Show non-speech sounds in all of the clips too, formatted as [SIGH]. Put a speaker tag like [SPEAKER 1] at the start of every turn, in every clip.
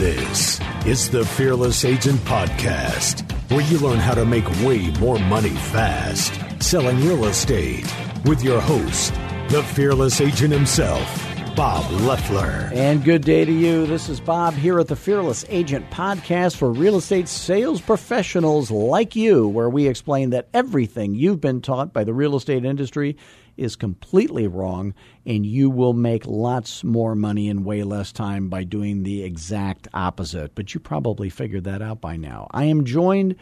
[SPEAKER 1] This is the Fearless Agent Podcast, where you learn how to make way more money fast selling real estate with your host, the Fearless Agent himself, Bob Leffler.
[SPEAKER 2] And good day to you. This is Bob here at the Fearless Agent Podcast for real estate sales professionals like you, where we explain that everything you've been taught by the real estate industry is completely wrong, and you will make lots more money in way less time by doing the exact opposite. But you probably figured that out by now. I am joined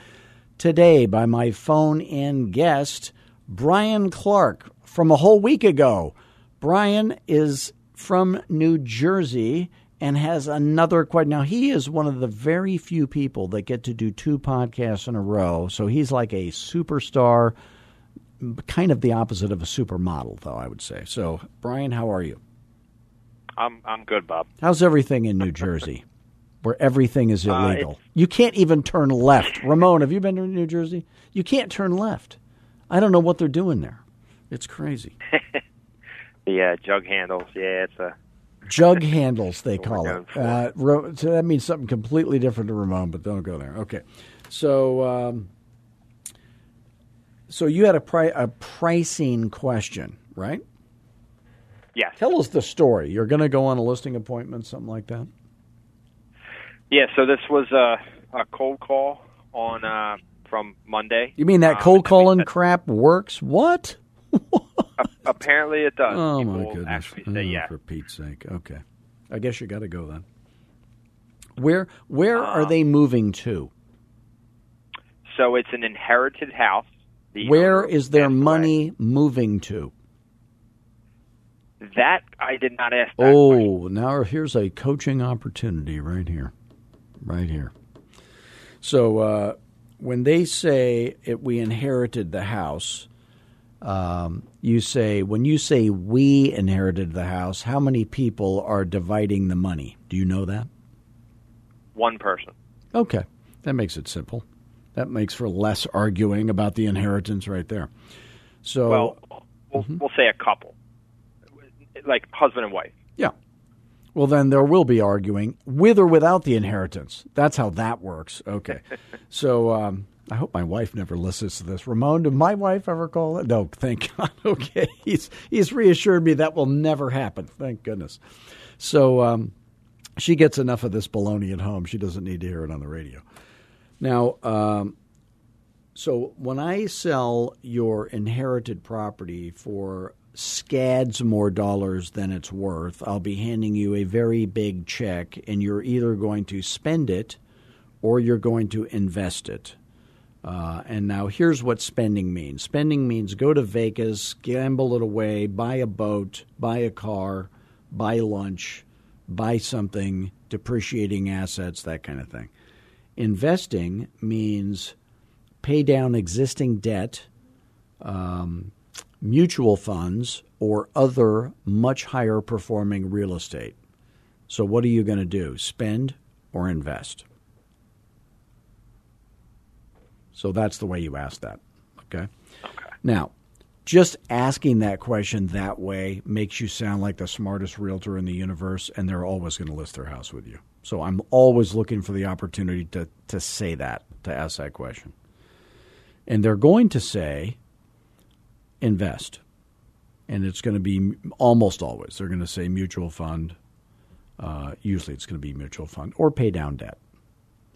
[SPEAKER 2] today by my phone in guest, Brian Clark, from a whole week ago. Brian is from New Jersey and has another quite now he is one of the very few people that get to do two podcasts in a row so he's like a superstar kind of the opposite of a supermodel, though I would say. So, Brian, how are you?
[SPEAKER 3] I'm I'm good, Bob.
[SPEAKER 2] How's everything in New Jersey, [LAUGHS] where everything is illegal? Uh, you can't even turn left. Ramon, have you been to New Jersey? You can't turn left. I don't know what they're doing there. It's crazy. [LAUGHS]
[SPEAKER 3] yeah, jug handles. Yeah, it's a
[SPEAKER 2] jug [LAUGHS] handles they call it. Uh, so that means something completely different to Ramon, but don't go there. Okay, so. Um, so you had a, pri- a pricing question, right?
[SPEAKER 3] Yes.
[SPEAKER 2] Tell us the story. You're going to go on a listing appointment, something like that.
[SPEAKER 3] Yeah. So this was a, a cold call on uh, from Monday.
[SPEAKER 2] You mean that um, cold calling crap works? What?
[SPEAKER 3] apparently it does.
[SPEAKER 2] Oh
[SPEAKER 3] People
[SPEAKER 2] my goodness!
[SPEAKER 3] Actually say
[SPEAKER 2] oh,
[SPEAKER 3] yeah.
[SPEAKER 2] For Pete's sake. Okay. I guess you got to go then. Where where um, are they moving to?
[SPEAKER 3] So it's an inherited house
[SPEAKER 2] the Where is their money moving to?
[SPEAKER 3] That I did not ask.
[SPEAKER 2] oh,
[SPEAKER 3] question.
[SPEAKER 2] now here's a coaching opportunity right here, right here. So uh, when they say it, we inherited the house, um, you say when you say we inherited the house, how many people are dividing the money? Do you know that?
[SPEAKER 3] One person.
[SPEAKER 2] Okay, that makes it simple. That makes for less arguing about the inheritance right there. So,
[SPEAKER 3] well, we'll, mm-hmm. we'll say a couple, like husband and wife.
[SPEAKER 2] Yeah. Well, then there will be arguing with or without the inheritance. That's how that works. Okay. [LAUGHS] so um, I hope my wife never listens to this. Ramon, did my wife ever call it? No, thank God. [LAUGHS] Okay. He's, he's reassured me that will never happen. Thank goodness. So um, she gets enough of this baloney at home. She doesn't need to hear it on the radio. Now, um, so when I sell your inherited property for scads more dollars than it's worth, I'll be handing you a very big check, and you're either going to spend it or you're going to invest it. Uh, and now here's what spending means spending means go to Vegas, gamble it away, buy a boat, buy a car, buy lunch, buy something, depreciating assets, that kind of thing. Investing means pay down existing debt, um, mutual funds, or other much higher performing real estate. So, what are you going to do? Spend or invest? So, that's the way you ask that. Okay.
[SPEAKER 3] Okay.
[SPEAKER 2] Now, just asking that question that way makes you sound like the smartest realtor in the universe, and they're always going to list their house with you. So I'm always looking for the opportunity to, to say that, to ask that question. And they're going to say, invest. And it's going to be almost always, they're going to say mutual fund. Uh, usually it's going to be mutual fund or pay down debt.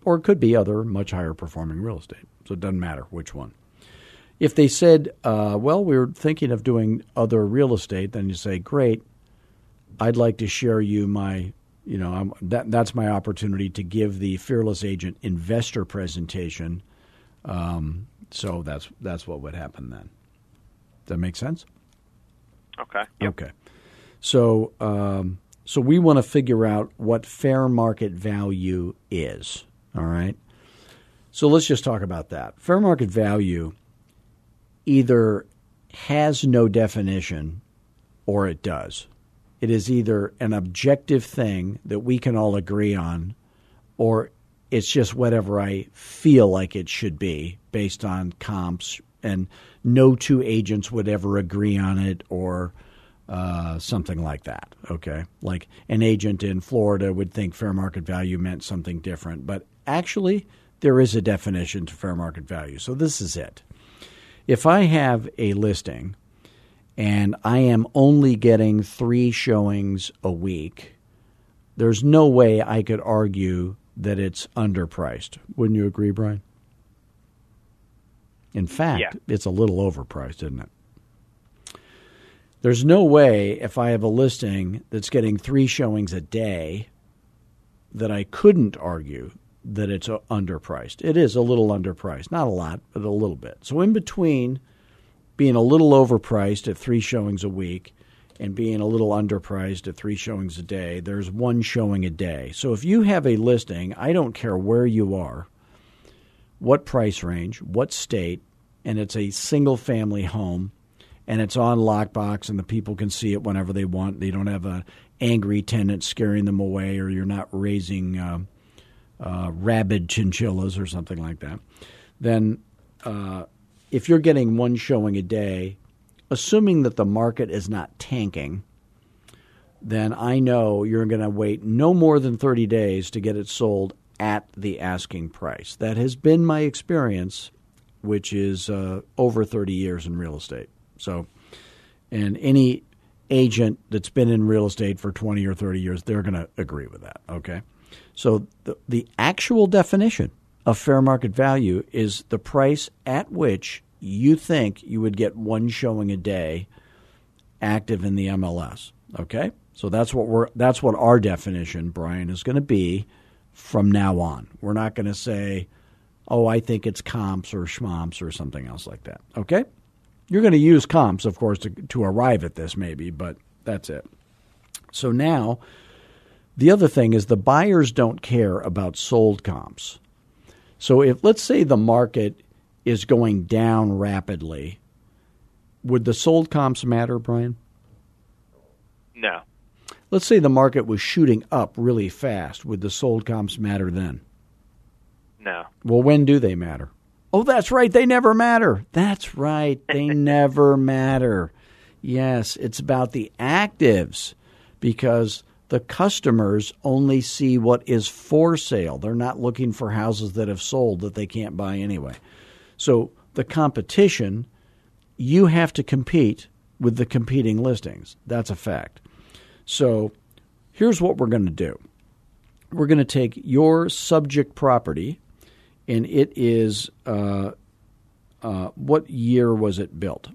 [SPEAKER 2] Or it could be other much higher performing real estate. So it doesn't matter which one. If they said, uh, well, we're thinking of doing other real estate, then you say, great, I'd like to share you my you know, I'm, that that's my opportunity to give the fearless agent investor presentation. Um, so that's that's what would happen then. Does that make sense?
[SPEAKER 3] Okay.
[SPEAKER 2] Yep. Okay. So um, So we want to figure out what fair market value is. All right. So let's just talk about that. Fair market value either has no definition or it does. It is either an objective thing that we can all agree on or it's just whatever I feel like it should be based on comps, and no two agents would ever agree on it or uh, something like that. Okay. Like an agent in Florida would think fair market value meant something different, but actually, there is a definition to fair market value. So this is it. If I have a listing and I am only getting three showings a week, there's no way I could argue that it's underpriced. Wouldn't you agree, Brian? In fact,
[SPEAKER 3] Yeah.
[SPEAKER 2] it's a little overpriced, isn't it? There's no way if I have a listing that's getting three showings a day that I couldn't argue that it's underpriced. It is a little underpriced, not a lot, but a little bit. So in between being a little overpriced at three showings a week and being a little underpriced at three showings a day, there's one showing a day. So if you have a listing, I don't care where you are, what price range, what state, and it's a single family home and it's on lockbox and the people can see it whenever they want. They don't have an angry tenant scaring them away or you're not raising uh, uh, rabid chinchillas or something like that. Then uh, if you're getting one showing a day, assuming that the market is not tanking, then I know you're going to wait no more than 30 days to get it sold at the asking price. That has been my experience, which is uh, over 30 years in real estate. So, and any agent that's been in real estate for 20 or 30 years, they're going to agree with that. Okay. So the, the actual definition of fair market value is the price at which you think you would get one showing a day active in the MLS. Okay? So that's what we're that's what our definition, Brian, is going to be from now on. We're not going to say, "Oh, I think it's comps or schmomps or something else like that." Okay? You're going to use comps, of course, to to arrive at this maybe, but that's it. So now the other thing is the buyers don't care about sold comps. So if let's say the market is going down rapidly, would the sold comps matter, Brian?
[SPEAKER 3] No.
[SPEAKER 2] Let's say the market was shooting up really fast. Would the sold comps matter then?
[SPEAKER 3] No.
[SPEAKER 2] Well, when do they matter? Oh, that's right. They never matter. That's right. They [LAUGHS] never matter. Yes, it's about the actives because the customers only see what is for sale. They're not looking for houses that have sold that they can't buy anyway. So the competition, you have to compete with the competing listings. That's a fact. So here's what we're going to do we're going to take your subject property, and it is uh, uh, what year was it built?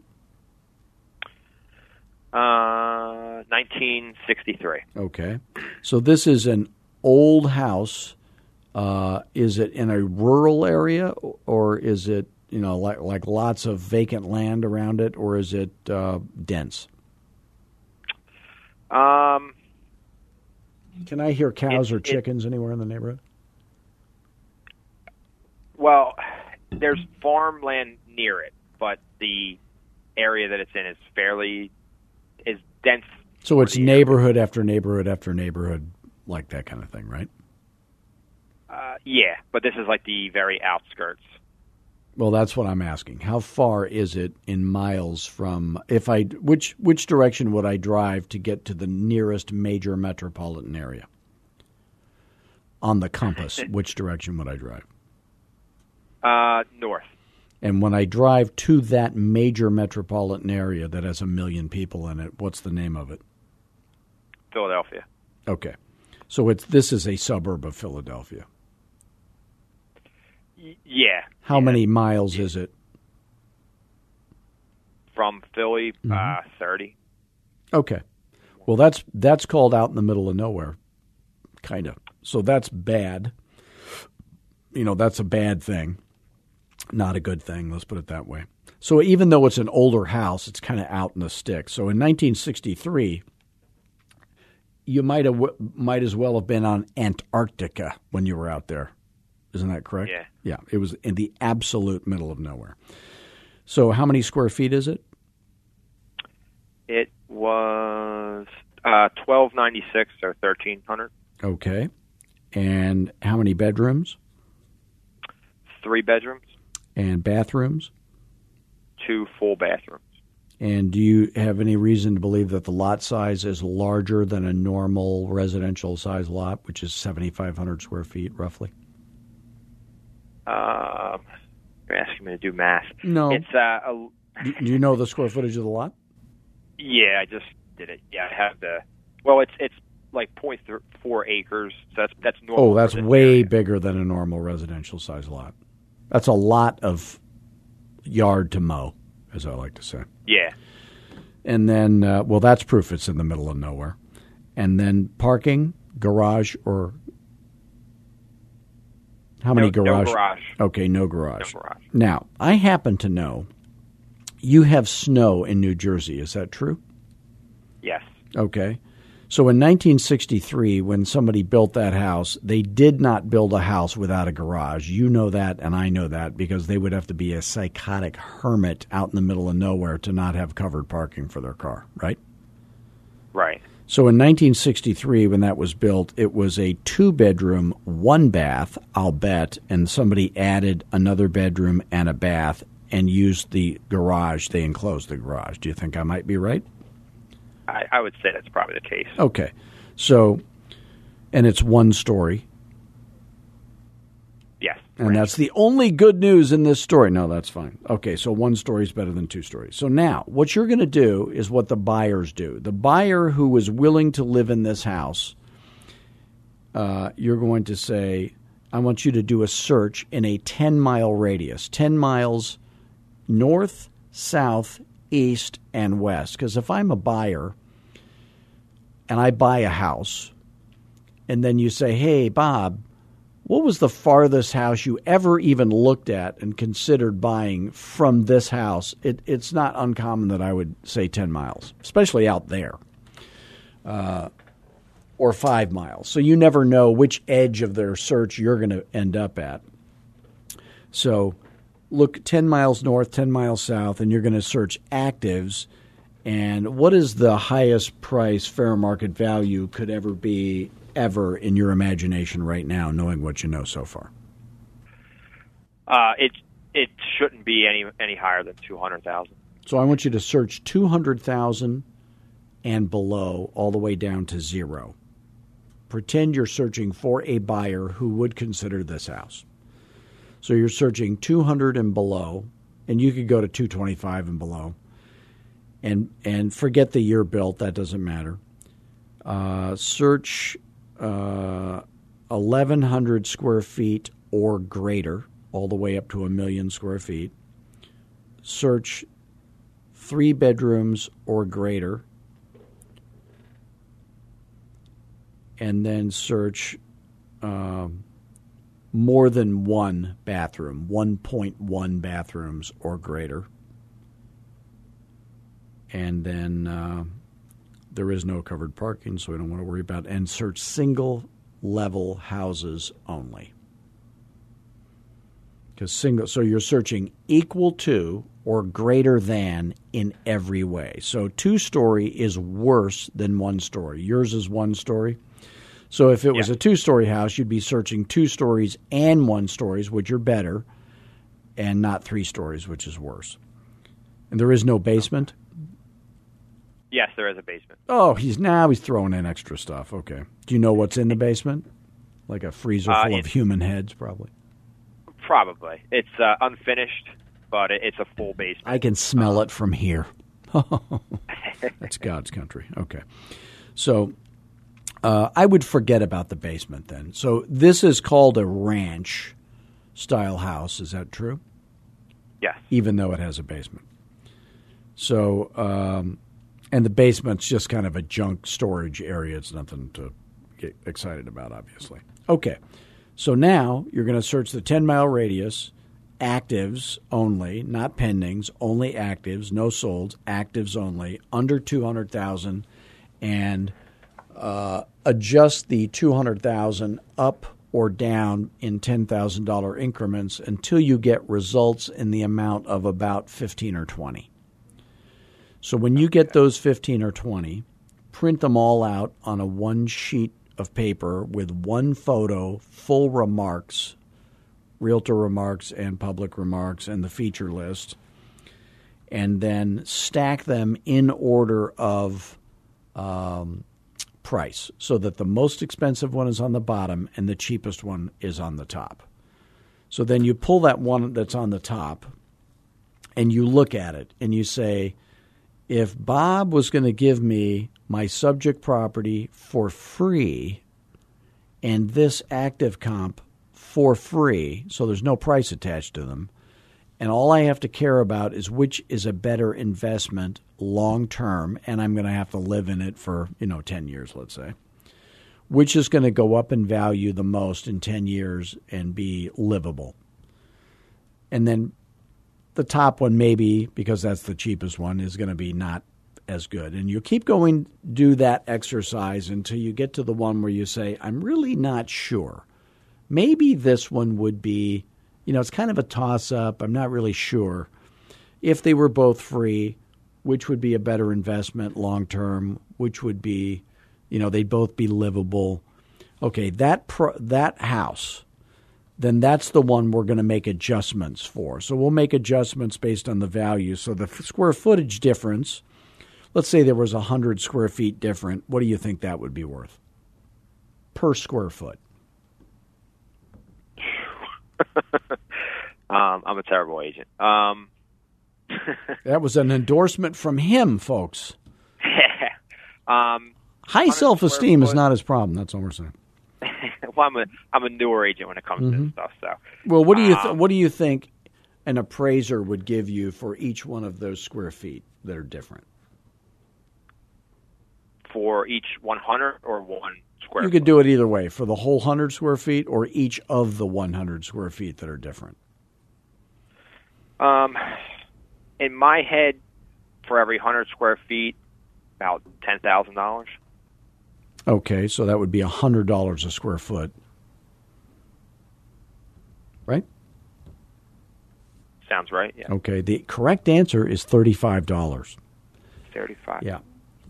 [SPEAKER 3] Uh, 1963.
[SPEAKER 2] Okay. So this is an old house. Uh, is it in a rural area or is it, you know, like, like lots of vacant land around it or is it uh, dense?
[SPEAKER 3] Um,
[SPEAKER 2] Can I hear cows
[SPEAKER 3] It-
[SPEAKER 2] or
[SPEAKER 3] it-
[SPEAKER 2] chickens anywhere in the neighborhood?
[SPEAKER 3] well, there's farmland near it, but the area that it's in is fairly is dense.
[SPEAKER 2] So it's neighborhood after neighborhood after neighborhood, like that kind of thing, right?
[SPEAKER 3] Uh, yeah, but this is like the very outskirts.
[SPEAKER 2] Well, that's what I'm asking. How far is it in miles from if I which which direction would I drive to get to the nearest major metropolitan area? On the compass, [LAUGHS] which direction would I drive?
[SPEAKER 3] Uh, north.
[SPEAKER 2] And when I drive to that major metropolitan area that has a million people in it, what's the name of it?
[SPEAKER 3] Philadelphia.
[SPEAKER 2] Okay. So it's this is a suburb of Philadelphia.
[SPEAKER 3] Y- yeah.
[SPEAKER 2] How
[SPEAKER 3] yeah.
[SPEAKER 2] many miles is it?
[SPEAKER 3] from Philly?
[SPEAKER 2] Mm-hmm.
[SPEAKER 3] Uh, thirty.
[SPEAKER 2] Okay. Well, that's that's called out in the middle of nowhere, kind of. So that's bad. You know, that's a bad thing. Not a good thing. Let's put it that way. So even though it's an older house, it's kind of out in the sticks. So in 1963, you might have might as well have been on Antarctica when you were out there. Isn't that correct?
[SPEAKER 3] Yeah.
[SPEAKER 2] Yeah. It was in the absolute middle of nowhere. So, how many square feet is it?
[SPEAKER 3] It was uh, twelve ninety six or thirteen hundred.
[SPEAKER 2] Okay. And how many bedrooms
[SPEAKER 3] Three bedrooms,
[SPEAKER 2] and bathrooms?
[SPEAKER 3] two full bathrooms.
[SPEAKER 2] And do you have any reason to believe that the lot size is larger than a normal residential size lot, which is 7,500 square feet roughly?
[SPEAKER 3] Um, you're asking me to do math.
[SPEAKER 2] No.
[SPEAKER 3] It's uh, a,
[SPEAKER 2] Do do you know the square footage of the lot?
[SPEAKER 3] yeah, I just did it. Yeah, I have the. Well, it's it's like point four acres. So that's that's normal.
[SPEAKER 2] Oh, that's way
[SPEAKER 3] area.
[SPEAKER 2] bigger than a normal residential size lot. That's a lot of yard to mow, as I like to say.
[SPEAKER 3] Yeah,
[SPEAKER 2] And then, uh, well, that's proof it's in the middle of nowhere. And then parking, garage, or how many
[SPEAKER 3] No- no
[SPEAKER 2] garage?
[SPEAKER 3] garage.
[SPEAKER 2] Okay, no garage.
[SPEAKER 3] No garage.
[SPEAKER 2] Now, I happen to know you have snow in New Jersey. Is that true?
[SPEAKER 3] yes,
[SPEAKER 2] Okay. So in 1963, when somebody built that house, they did not build a house without a garage. You know that, and I know that, because they would have to be a psychotic hermit out in the middle of nowhere to not have covered parking for their car, right?
[SPEAKER 3] right.
[SPEAKER 2] So in 1963, when that was built, it was a two bedroom, one bath, I'll bet, and somebody added another bedroom and a bath and used the garage. They enclosed the garage. Do you think I might be right?
[SPEAKER 3] I, I would say that's probably the case.
[SPEAKER 2] Okay. So, and it's one story.
[SPEAKER 3] Yes,
[SPEAKER 2] And that's the only good news in this story. No, that's fine. Okay, so one story is better than two stories. So now, what you're going to do is what the buyers do. The buyer who is willing to live in this house, uh, you're going to say, I want you to do a search in a 10 mile radius, 10 miles north, south, east, and west. Because if I'm a buyer and I buy a house, and then you say, hey, Bob, what was the farthest house you ever even looked at and considered buying from this house? It, it's not uncommon that I would say 10 miles, especially out there, uh, or five miles. So you never know which edge of their search you're going to end up at. So look 10 miles north, 10 miles south, and you're going to search actives. And what is the highest price fair market value could ever be ever in your imagination right now, knowing what you know so far?
[SPEAKER 3] Uh, it it shouldn't be any any higher than two hundred thousand.
[SPEAKER 2] So I want you to search 200,000 and below all the way down to zero. Pretend you're searching for a buyer who would consider this house. So you're searching 200 and below, and you could go to 225 and below. And and forget the year built, that doesn't matter. Uh, search uh, 1,100 square feet or greater, all the way up to a million square feet. Search three bedrooms or greater, and then search um, more than one bathroom, 1.1 bathrooms or greater. And then uh, there is no covered parking, so we don't want to worry about. And search single level houses only. Because single, so you're searching equal to or greater than in every way. So two story is worse than one story. Yours is one story. So if it was
[SPEAKER 3] Yeah.
[SPEAKER 2] a two story house, you'd be searching two stories and one stories, which are better, and not three stories, which is worse. And there is no basement.
[SPEAKER 3] Yes, there is a basement.
[SPEAKER 2] Oh, he's now he's throwing in extra stuff. Okay. Do you know what's in the basement? Like a freezer
[SPEAKER 3] Uh,
[SPEAKER 2] full of human heads, probably.
[SPEAKER 3] Probably it's uh, unfinished, but it's a full basement.
[SPEAKER 2] I can smell it from here. [LAUGHS] That's God's country. Okay. So uh, I would forget about the basement then. So this is called a ranch style house. Is that true?
[SPEAKER 3] yes.
[SPEAKER 2] Even though it has a basement. So, um, and the basement's just kind of a junk storage area. It's nothing to get excited about, obviously. Okay. So now you're going to search the 10 mile radius, actives only, not pendings, only actives, no solds, actives only, under 200,000, and uh, adjust the 200,000 up or down in $10,000 increments until you get results in the amount of about 15 or 20. So when you get those 15 or 20, print them all out on a one sheet of paper with one photo, full remarks, realtor remarks and public remarks, and the feature list, and then stack them in order of um, price so that the most expensive one is on the bottom and the cheapest one is on the top. So then you pull that one that's on the top and you look at it and you say, if Bob was going to give me my subject property for free and this active comp for free, so there's no price attached to them, and all I have to care about is which is a better investment long term, and I'm going to have to live in it for, you know, 10 years, let's say. Which is going to go up in value the most in 10 years and be livable. And then the top one, maybe because that's the cheapest one, is going to be not as good. And you keep going, do that exercise until you get to the one where you say, I'm really not sure. Maybe this one would be, you know, it's kind of a toss up. I'm not really sure. If they were both free, which would be a better investment long term, which would be, you know, they'd both be livable. Okay, that pro- that house, then that's the one we're going to make adjustments for. So we'll make adjustments based on the value. So the f- square footage difference, let's say there was 100 square feet different, what do you think that would be worth per square foot? [LAUGHS]
[SPEAKER 3] um, I'm a terrible agent. Um, [LAUGHS]
[SPEAKER 2] that was an endorsement from him, folks.
[SPEAKER 3] um,
[SPEAKER 2] High self esteem is not his problem. That's all we're saying. [LAUGHS]
[SPEAKER 3] well, I'm a I'm a newer agent when it comes mm-hmm. to stuff. So,
[SPEAKER 2] well, what do you th- um, what do you think an appraiser would give you for each one of those square feet that are different?
[SPEAKER 3] For each 100 or one square.
[SPEAKER 2] You could do it either way for the whole 100 square feet or each of the 100 square feet that are different.
[SPEAKER 3] Um, in my head, for every 100 square feet, about $10,000.
[SPEAKER 2] Okay, so that would be $100 a square foot. Right?
[SPEAKER 3] Sounds right, yeah.
[SPEAKER 2] Okay, the correct answer is $35.
[SPEAKER 3] 35
[SPEAKER 2] Yeah.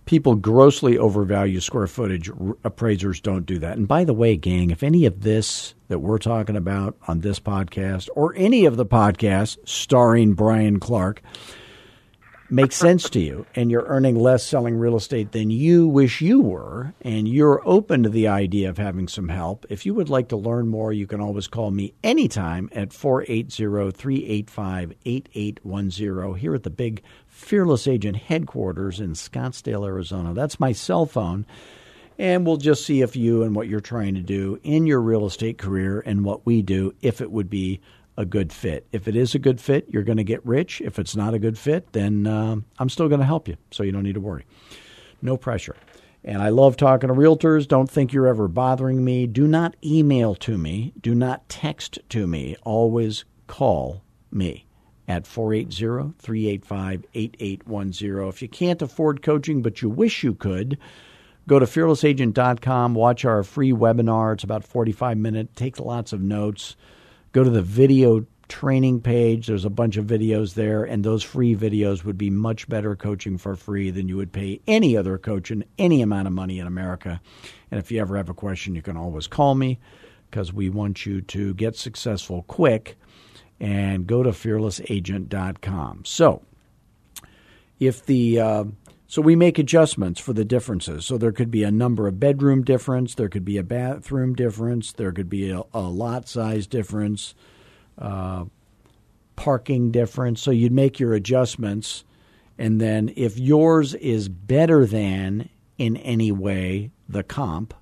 [SPEAKER 2] People grossly overvalue square footage. appraisers don't do that. And by the way, gang, if any of this that we're talking about on this podcast or any of the podcasts starring Brian Clark makes sense to you and you're earning less selling real estate than you wish you were and you're open to the idea of having some help, if you would like to learn more, you can always call me anytime at 480-385-8810 here at the big Fearless Agent headquarters in Scottsdale, Arizona. That's my cell phone. And we'll just see if you and what you're trying to do in your real estate career and what we do, if it would be a good fit. If it is a good fit, you're going to get rich. If it's not a good fit, then uh, I'm still going to help you. So you don't need to worry. No pressure. And I love talking to realtors. Don't think you're ever bothering me. Do not email to me. Do not text to me. Always call me at 480 385 8810. If you can't afford coaching, but you wish you could, go to fearlessagent.com, watch our free webinar. It's about 45 minutes, take lots of notes. Go to the video training page. There's a bunch of videos there, and those free videos would be much better coaching for free than you would pay any other coach in any amount of money in America. And if you ever have a question, you can always call me because we want you to get successful quick and go to fearlessagent.com. So, if the uh, so we make adjustments for the differences. So there could be a number of bedroom difference, there could be a bathroom difference, there could be a, a lot size difference, uh, parking difference. So you'd make your adjustments, and then if yours is better than in any way the comp,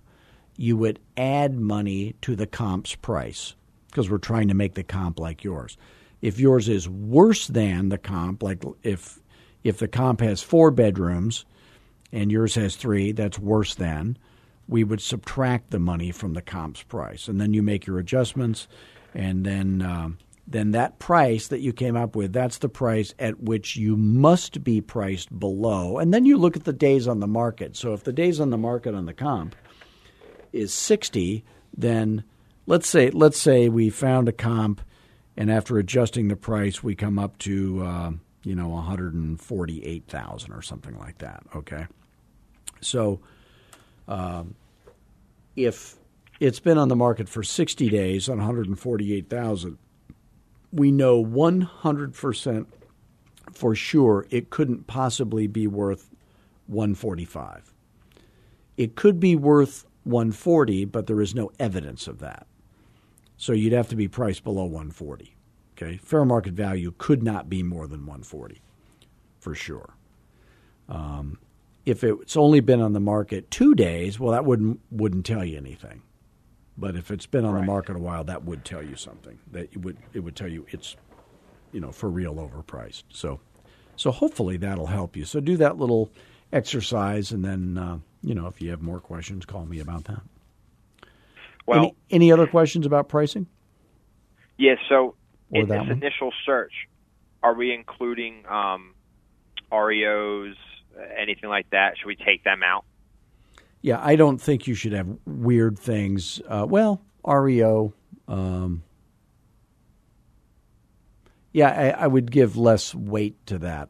[SPEAKER 2] you would add money to the comp's price because we're trying to make the comp like yours. If yours is worse than the comp, like if if the comp has four bedrooms and yours has three, that's worse than. We would subtract the money from the comp's price, and then you make your adjustments, and then um, then that price that you came up with, that's the price at which you must be priced below. And then you look at the days on the market. So if the days on the market on the comp is 60, then let's say let's say we found a comp and after adjusting the price we come up to uh, you know 148,000 or something like that, okay? So um, if it's been on the market for 60 days on 148,000 we know 100% for sure it couldn't possibly be worth 145. It could be worth 140, but there is no evidence of that. So you'd have to be priced below 140. Okay, fair market value could not be more than 140, for sure. Um, if it's only been on the market two days, well, that wouldn't wouldn't tell you anything. But if it's been on right. the market a while, that would tell you something. That it would it would tell you it's, you know, for real overpriced. So, so hopefully that'll help you. So do that little exercise, and then uh, you know if you have more questions, call me about that.
[SPEAKER 3] Well,
[SPEAKER 2] any, any other questions about pricing?
[SPEAKER 3] Yes. Yeah, so
[SPEAKER 2] or
[SPEAKER 3] in this
[SPEAKER 2] one?
[SPEAKER 3] initial search, are we including um, REOs, anything like that? Should we take them out?
[SPEAKER 2] Yeah, I don't think you should have weird things. Uh, well, REO. Um, yeah, I, I, would give less weight to that.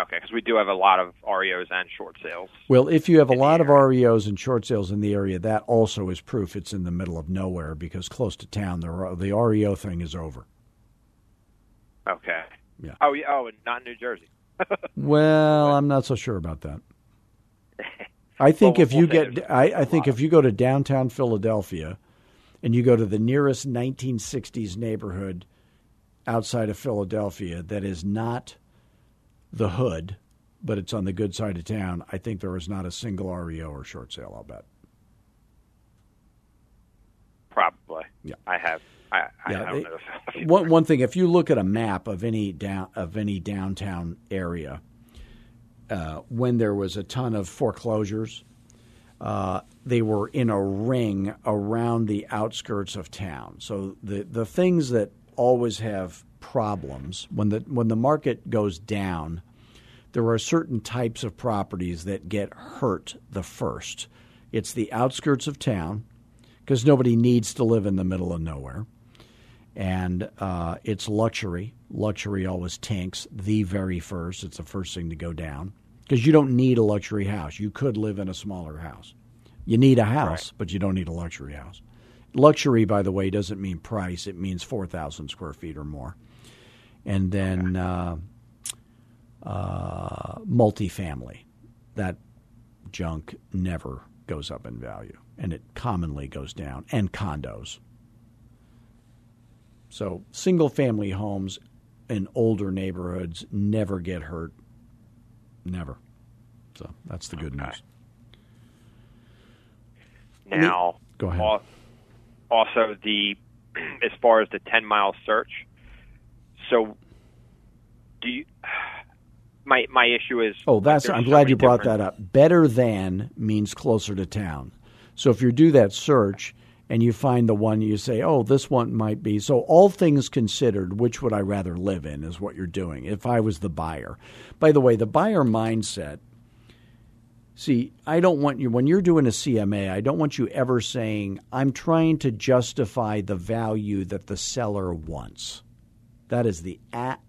[SPEAKER 3] Okay, because we do have a lot of REOs and short sales.
[SPEAKER 2] Well, if you have a lot of REOs and short sales in the area, that also is proof it's in the middle of nowhere because close to town, the, the REO thing is over.
[SPEAKER 3] Okay.
[SPEAKER 2] Yeah.
[SPEAKER 3] Oh, yeah. Oh, and not in New Jersey. [LAUGHS]
[SPEAKER 2] well, I'm not so sure about that. [LAUGHS] I think
[SPEAKER 3] well,
[SPEAKER 2] if you
[SPEAKER 3] we'll
[SPEAKER 2] get, I, I think if you go to downtown Philadelphia, and you go to the nearest 1960s neighborhood outside of Philadelphia that is not the hood, but it's on the good side of town, I think there is not a single REO or short sale. I'll bet.
[SPEAKER 3] Probably.
[SPEAKER 2] Yeah.
[SPEAKER 3] I have. I, I
[SPEAKER 2] yeah,
[SPEAKER 3] don't
[SPEAKER 2] they, know. [LAUGHS] one one thing, if you look at a map of any down of any downtown area, uh, when there was a ton of foreclosures. Uh, they were in a ring around the outskirts of town. So the the things that always have problems when the when the market goes down, there are certain types of properties that get hurt the first. It's the outskirts of town because nobody needs to live in the middle of nowhere, and uh, it's luxury. Luxury always tanks the very first. It's the first thing to go down because you don't need a luxury house. You could live in a smaller house. You need a house,
[SPEAKER 3] right.
[SPEAKER 2] but you don't need a luxury house. Luxury, by the way, doesn't mean price. It means 4,000 square feet or more. And then uh, uh, multifamily. That junk never goes up in value, and it commonly goes down, and condos. So single family homes in older neighborhoods never get hurt Never. So that's the good
[SPEAKER 3] okay.
[SPEAKER 2] news.
[SPEAKER 3] Now,
[SPEAKER 2] go ahead.
[SPEAKER 3] Also, the [CLEARS THROAT] as far as the ten mile search. So, do you? My my issue is.
[SPEAKER 2] Oh, that's. I'm glad you brought
[SPEAKER 3] different...
[SPEAKER 2] that up. Better than means closer to town. So if you do that search and you find the one you say, oh, this one might be. So, all things considered, which would I rather live in is what you're doing if I was the buyer. By the way, the buyer mindset see, I don't want you, when you're doing a CMA, I don't want you ever saying, I'm trying to justify the value that the seller wants. That is the at,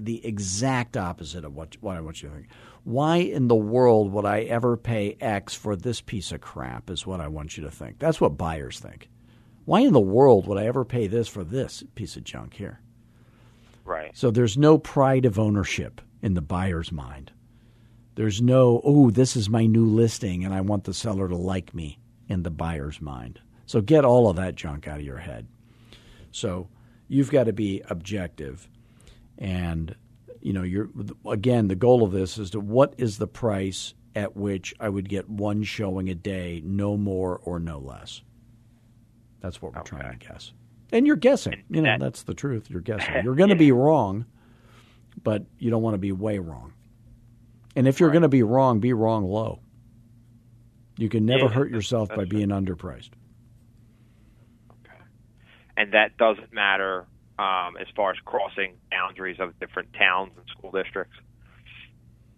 [SPEAKER 2] the exact opposite of what, what I want you to think. Why in the world would I ever pay X for this piece of crap? Is what I want you to think. That's what buyers think. Why in the world would I ever pay this for this piece of junk here?
[SPEAKER 3] Right.
[SPEAKER 2] So there's no pride of ownership in the buyer's mind. There's no, oh, this is my new listing and I want the seller to like me in the buyer's mind. So get all of that junk out of your head. So you've got to be objective and you know, you're again the goal of this is to what is the price at which I would get one showing a day, no more or no less. That's what we're
[SPEAKER 3] okay.
[SPEAKER 2] trying to guess. And you're guessing. You know,
[SPEAKER 3] that,
[SPEAKER 2] that's the truth. You're guessing. [LAUGHS] You're going to be wrong, but you don't want to be way wrong. And if you're
[SPEAKER 3] right.
[SPEAKER 2] going to be wrong, be wrong low. You can never
[SPEAKER 3] yeah,
[SPEAKER 2] hurt yourself by being underpriced.
[SPEAKER 3] And that doesn't matter um, as far as crossing boundaries of different towns and school districts.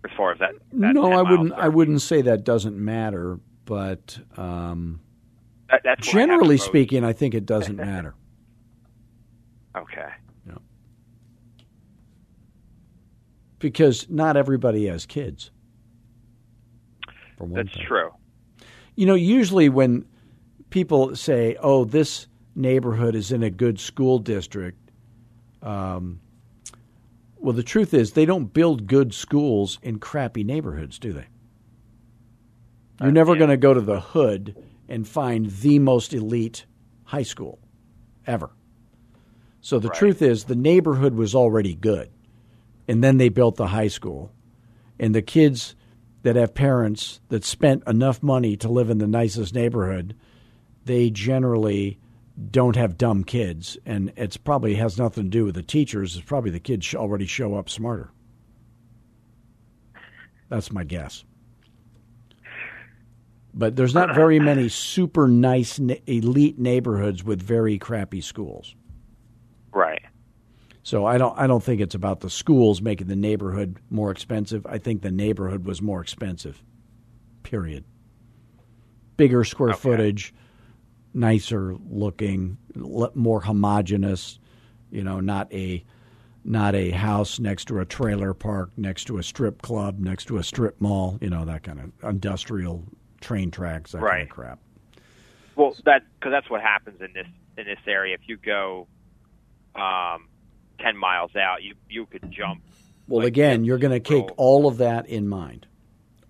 [SPEAKER 3] As far as that, that
[SPEAKER 2] no, I wouldn't. I wouldn't say that doesn't matter, but um,
[SPEAKER 3] That, that's what I
[SPEAKER 2] generally speaking, I think it doesn't [LAUGHS] matter.
[SPEAKER 3] Okay.
[SPEAKER 2] because not everybody has kids.
[SPEAKER 3] That's
[SPEAKER 2] thing.
[SPEAKER 3] true.
[SPEAKER 2] You know, usually when people say, "Oh, this neighborhood is in a good school district," um, well, the truth is they don't build good schools in crappy neighborhoods, do they? You're never
[SPEAKER 3] yeah.
[SPEAKER 2] going to go to the hood and find the most elite high school ever. So the
[SPEAKER 3] Right.
[SPEAKER 2] truth is the neighborhood was already good. And then they built the high school. And the kids that have parents that spent enough money to live in the nicest neighborhood, they generally don't have dumb kids. And it's probably has nothing to do with the teachers. It's probably the kids already show up smarter. That's my guess. But there's not very [LAUGHS] many super nice elite neighborhoods with very crappy schools.
[SPEAKER 3] Right.
[SPEAKER 2] So I don't I don't think it's about the schools making the neighborhood more expensive. I think the neighborhood was more expensive. Period. Bigger square
[SPEAKER 3] Okay.
[SPEAKER 2] footage, nicer looking, more homogeneous, you know, not a not a house next to a trailer park, next to a strip club, next to a strip mall, you know, that kind of industrial train tracks, that kind of crap.
[SPEAKER 3] Well, that because that's what happens in this in this area. If you go um, ten miles out, you you could jump.
[SPEAKER 2] Well,
[SPEAKER 3] like,
[SPEAKER 2] again, you're going to take all of that in mind.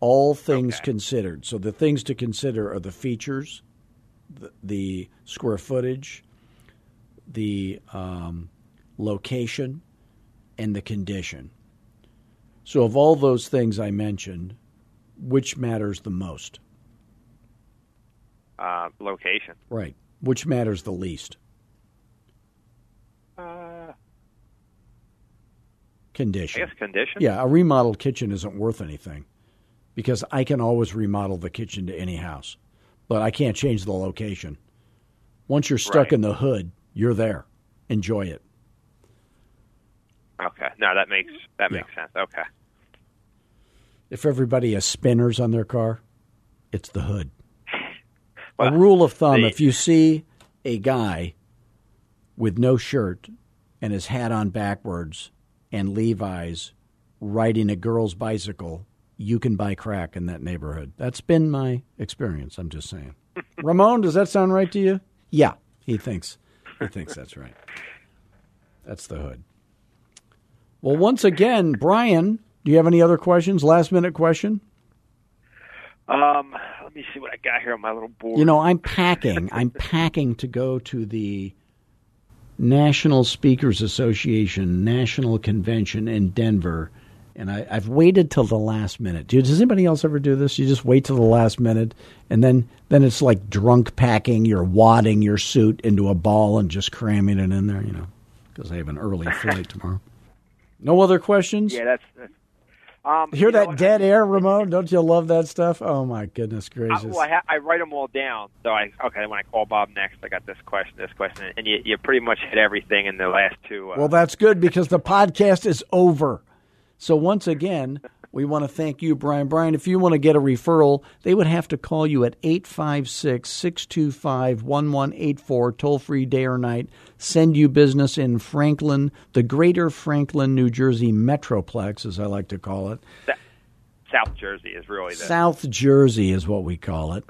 [SPEAKER 2] All things
[SPEAKER 3] Okay.
[SPEAKER 2] considered. So the things to consider are the features, the, the square footage, the um, location, and the condition. So, of all those things I mentioned, which matters the most?
[SPEAKER 3] uh, location.
[SPEAKER 2] Right. Which matters the least?
[SPEAKER 3] Uh, I
[SPEAKER 2] Condition.
[SPEAKER 3] guess condition.
[SPEAKER 2] Yeah, a remodeled kitchen isn't worth anything because I can always remodel the kitchen to any house, but I can't change the location. Once you're stuck
[SPEAKER 3] Right.
[SPEAKER 2] in the hood, you're there. Enjoy it.
[SPEAKER 3] Okay. No, that makes that
[SPEAKER 2] Yeah.
[SPEAKER 3] makes sense. Okay.
[SPEAKER 2] If everybody has spinners on their car, it's the hood. [LAUGHS] a rule of thumb
[SPEAKER 3] the-
[SPEAKER 2] if you see a guy with no shirt and his hat on backwards and Levi's riding a girl's bicycle, you can buy crack in that neighborhood. That's been my experience. I'm just saying. [LAUGHS] Ramon, does that sound right to you? Yeah, he thinks. He thinks that's right. That's the hood. Well, once again, Brian, do you have any other questions? Last minute question?
[SPEAKER 3] Um, let me see what I got here on my little board.
[SPEAKER 2] You know, I'm packing. I'm packing to go to the National Speakers Association National Convention in Denver, and I, I've waited till the last minute. Dude, does anybody else ever do this? You just wait till the last minute, and then then it's like drunk packing. You're wadding your suit into a ball and just cramming it in there. You know, because I have an early [LAUGHS] flight tomorrow. No other questions?
[SPEAKER 3] yeah, that's. that's um,
[SPEAKER 2] Hear
[SPEAKER 3] know
[SPEAKER 2] that
[SPEAKER 3] what?
[SPEAKER 2] dead air, Ramon? Don't you love that stuff? Oh my goodness
[SPEAKER 3] I,
[SPEAKER 2] gracious!
[SPEAKER 3] well, I, ha- I write them all down. So I okay. When I call Bob next, I got this question, this question, and you, you pretty much hit everything in the last two. Uh,
[SPEAKER 2] Well, that's good because the podcast is over. So once again, we want to thank you, Brian. Brian, if you want to get a referral, they would have to call you at 856-625-1184, toll free day or night. Send you business in Franklin, the greater Franklin, New Jersey metroplex, as I like to call it.
[SPEAKER 3] South Jersey is really the.
[SPEAKER 2] South Jersey is what we call it.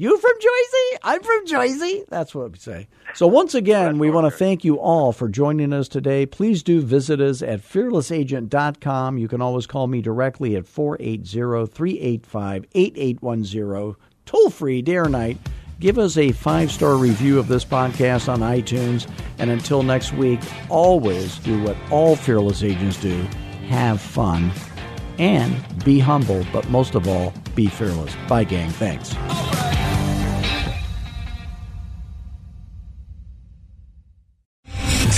[SPEAKER 2] You from Jersey? I'm from Jersey. That's what we say. So once again, we want to thank you all for joining us today. Please do visit us at fearlessagent.com. You can always call me directly at 480-385-8810. Toll free day or night. Give us a five-star review of this podcast on iTunes. And until next week, always do what all fearless agents do. Have fun and be humble, but most of all, be fearless. Bye, gang. Thanks.